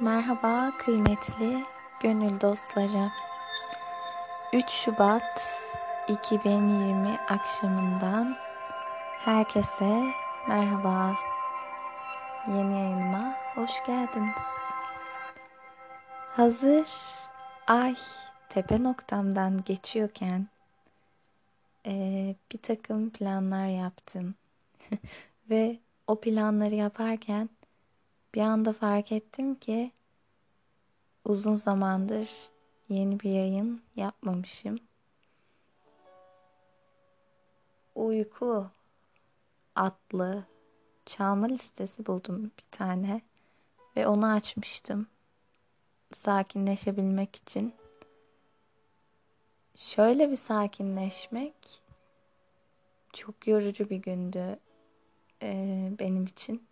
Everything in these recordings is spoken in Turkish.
Merhaba kıymetli gönül dostları. 3 Şubat 2020 akşamından herkese merhaba. Yeni yayınıma hoş geldiniz. Hazır ay tepe noktamdan geçiyorken e, bir takım planlar yaptım. Ve o planları yaparken bir anda fark ettim ki uzun zamandır yeni bir yayın yapmamışım. Uyku adlı çalma listesi buldum bir tane ve onu açmıştım. Sakinleşebilmek için. Şöyle bir sakinleşmek çok yorucu bir gündü e, benim için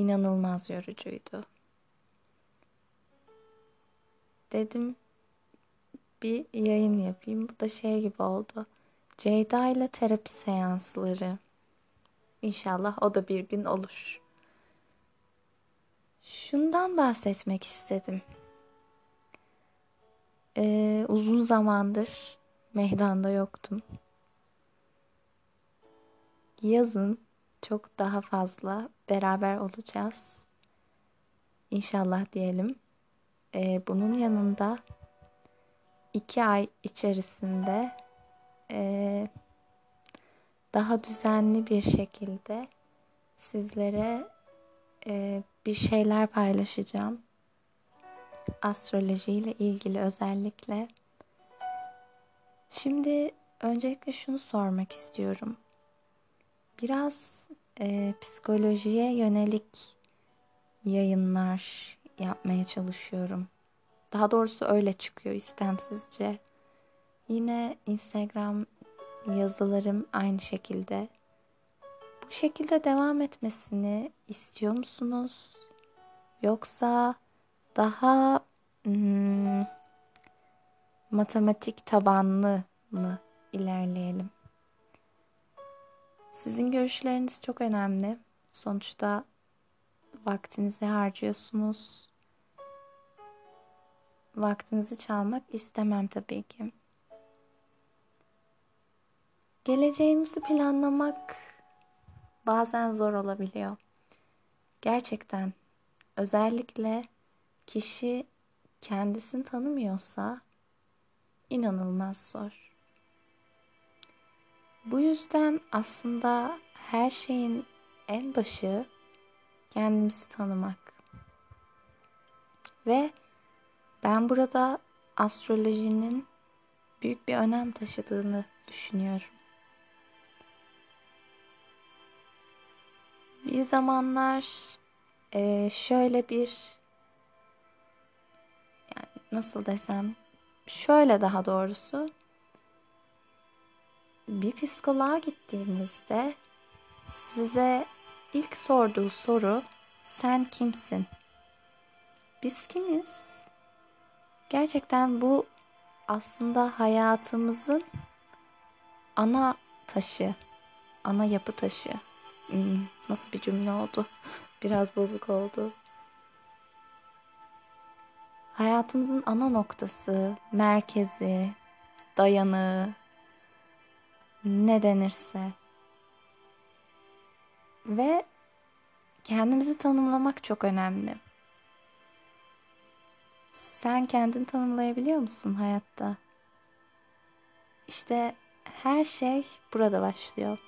inanılmaz yorucuydu. Dedim bir yayın yapayım. Bu da şey gibi oldu. Ceyda ile terapi seansları. İnşallah o da bir gün olur. Şundan bahsetmek istedim. Ee, uzun zamandır meydanda yoktum. Yazın çok daha fazla beraber olacağız. İnşallah diyelim. Ee, bunun yanında iki ay içerisinde e, daha düzenli bir şekilde sizlere e, bir şeyler paylaşacağım. Astroloji ile ilgili özellikle. Şimdi öncelikle şunu sormak istiyorum. Biraz e, psikolojiye yönelik yayınlar yapmaya çalışıyorum. Daha doğrusu öyle çıkıyor istemsizce. Yine Instagram yazılarım aynı şekilde. Bu şekilde devam etmesini istiyor musunuz? Yoksa daha hmm, matematik tabanlı mı ilerleyelim? Sizin görüşleriniz çok önemli. Sonuçta vaktinizi harcıyorsunuz. Vaktinizi çalmak istemem tabii ki. Geleceğimizi planlamak bazen zor olabiliyor. Gerçekten özellikle kişi kendisini tanımıyorsa inanılmaz zor. Bu yüzden aslında her şeyin en başı kendimizi tanımak. Ve ben burada astrolojinin büyük bir önem taşıdığını düşünüyorum. Bir zamanlar e, şöyle bir yani nasıl desem şöyle daha doğrusu bir psikoloğa gittiğinizde size ilk sorduğu soru sen kimsin? Biz kimiz? Gerçekten bu aslında hayatımızın ana taşı, ana yapı taşı. Hmm, nasıl bir cümle oldu? Biraz bozuk oldu. Hayatımızın ana noktası, merkezi, dayanığı, ne denirse. Ve kendimizi tanımlamak çok önemli. Sen kendini tanımlayabiliyor musun hayatta? İşte her şey burada başlıyor.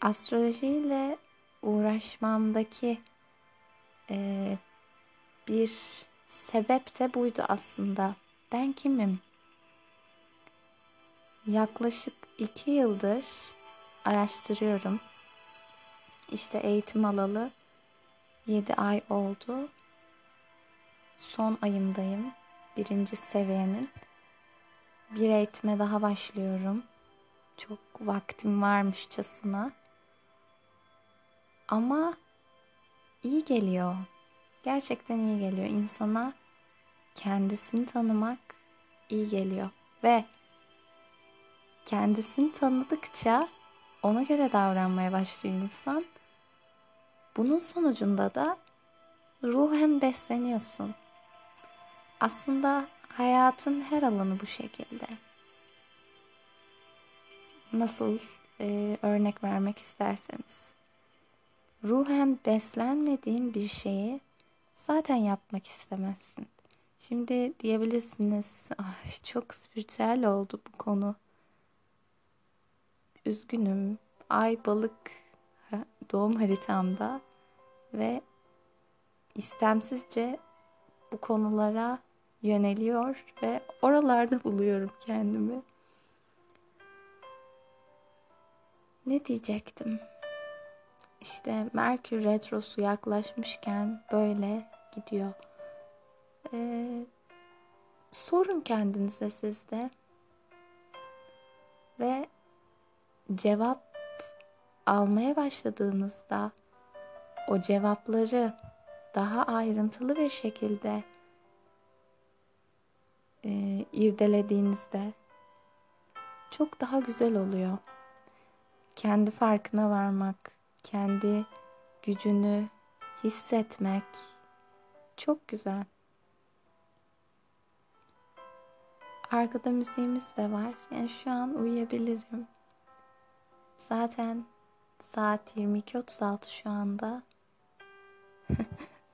Astrolojiyle uğraşmamdaki e, bir sebep de buydu aslında. Ben kimim? Yaklaşık iki yıldır araştırıyorum. İşte eğitim alalı 7 ay oldu. Son ayımdayım. Birinci seviyenin. Bir eğitime daha başlıyorum. Çok vaktim varmışçasına. Ama iyi geliyor. Gerçekten iyi geliyor. İnsana kendisini tanımak iyi geliyor. Ve kendisini tanıdıkça ona göre davranmaya başlıyor insan. Bunun sonucunda da ruhen besleniyorsun. Aslında hayatın her alanı bu şekilde. Nasıl e, örnek vermek isterseniz. Ruhen beslenmediğin bir şeyi zaten yapmak istemezsin. Şimdi diyebilirsiniz, ah, çok spiritüel oldu bu konu. Üzgünüm, ay balık doğum haritamda ve istemsizce bu konulara yöneliyor ve oralarda buluyorum kendimi. Ne diyecektim? İşte Merkür Retrosu yaklaşmışken böyle gidiyor. Ee, sorun kendinize sizde cevap almaya başladığınızda o cevapları daha ayrıntılı bir şekilde e, irdelediğinizde çok daha güzel oluyor. Kendi farkına varmak, kendi gücünü hissetmek çok güzel. Arkada müziğimiz de var. Yani şu an uyuyabilirim. Zaten saat 22.36 şu anda.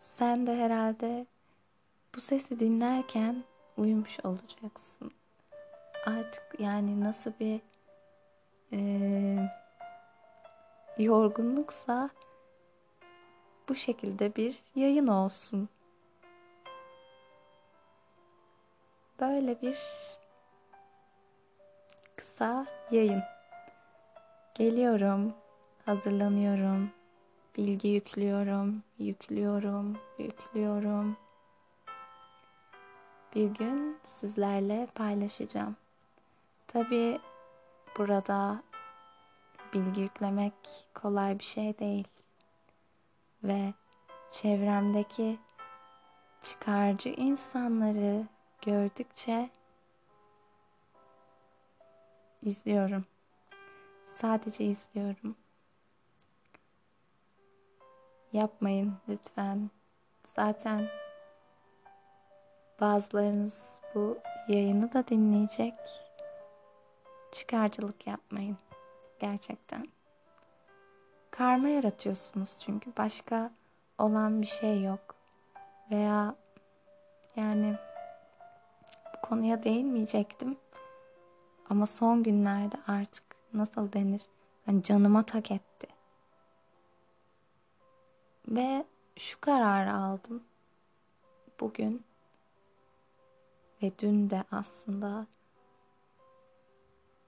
Sen de herhalde bu sesi dinlerken uyumuş olacaksın. Artık yani nasıl bir e, yorgunluksa bu şekilde bir yayın olsun. Böyle bir kısa yayın. Geliyorum, hazırlanıyorum, bilgi yüklüyorum, yüklüyorum, yüklüyorum. Bir gün sizlerle paylaşacağım. Tabii burada bilgi yüklemek kolay bir şey değil. Ve çevremdeki çıkarcı insanları gördükçe izliyorum. Sadece izliyorum. Yapmayın lütfen. Zaten bazılarınız bu yayını da dinleyecek. Çıkarcılık yapmayın. Gerçekten. Karma yaratıyorsunuz çünkü başka olan bir şey yok. Veya yani bu konuya değinmeyecektim. Ama son günlerde artık nasıl denir? Yani canıma tak etti. Ve şu kararı aldım. Bugün ve dün de aslında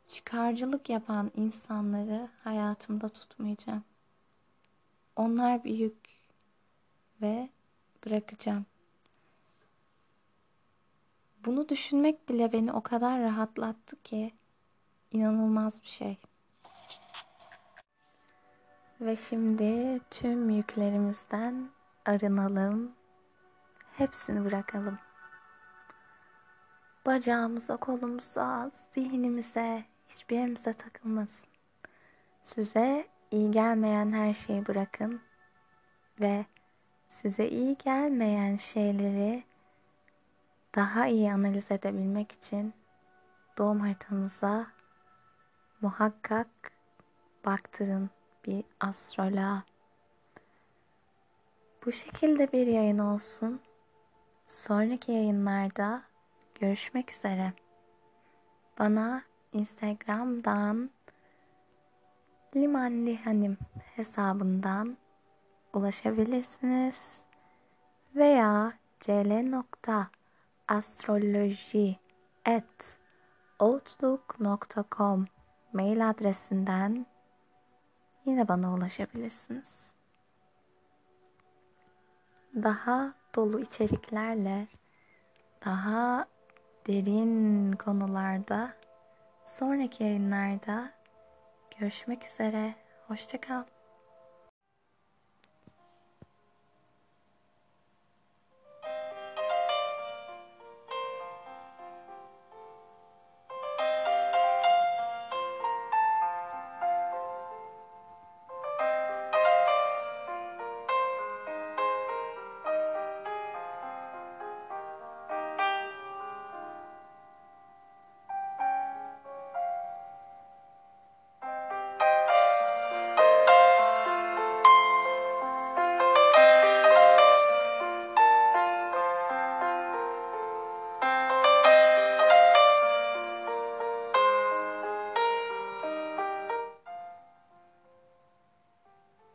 çıkarcılık yapan insanları hayatımda tutmayacağım. Onlar büyük ve bırakacağım. Bunu düşünmek bile beni o kadar rahatlattı ki inanılmaz bir şey. Ve şimdi tüm yüklerimizden arınalım. Hepsini bırakalım. Bacağımıza, kolumuza, zihnimize, hiçbir yerimize takılmasın. Size iyi gelmeyen her şeyi bırakın ve size iyi gelmeyen şeyleri daha iyi analiz edebilmek için doğum haritanıza muhakkak baktırın bir astroloğa. Bu şekilde bir yayın olsun. Sonraki yayınlarda görüşmek üzere. Bana Instagram'dan Limanli Hanim hesabından ulaşabilirsiniz veya cl.astroloji at outlook.com mail adresinden yine bana ulaşabilirsiniz. Daha dolu içeriklerle, daha derin konularda sonraki yayınlarda görüşmek üzere. Hoşçakal.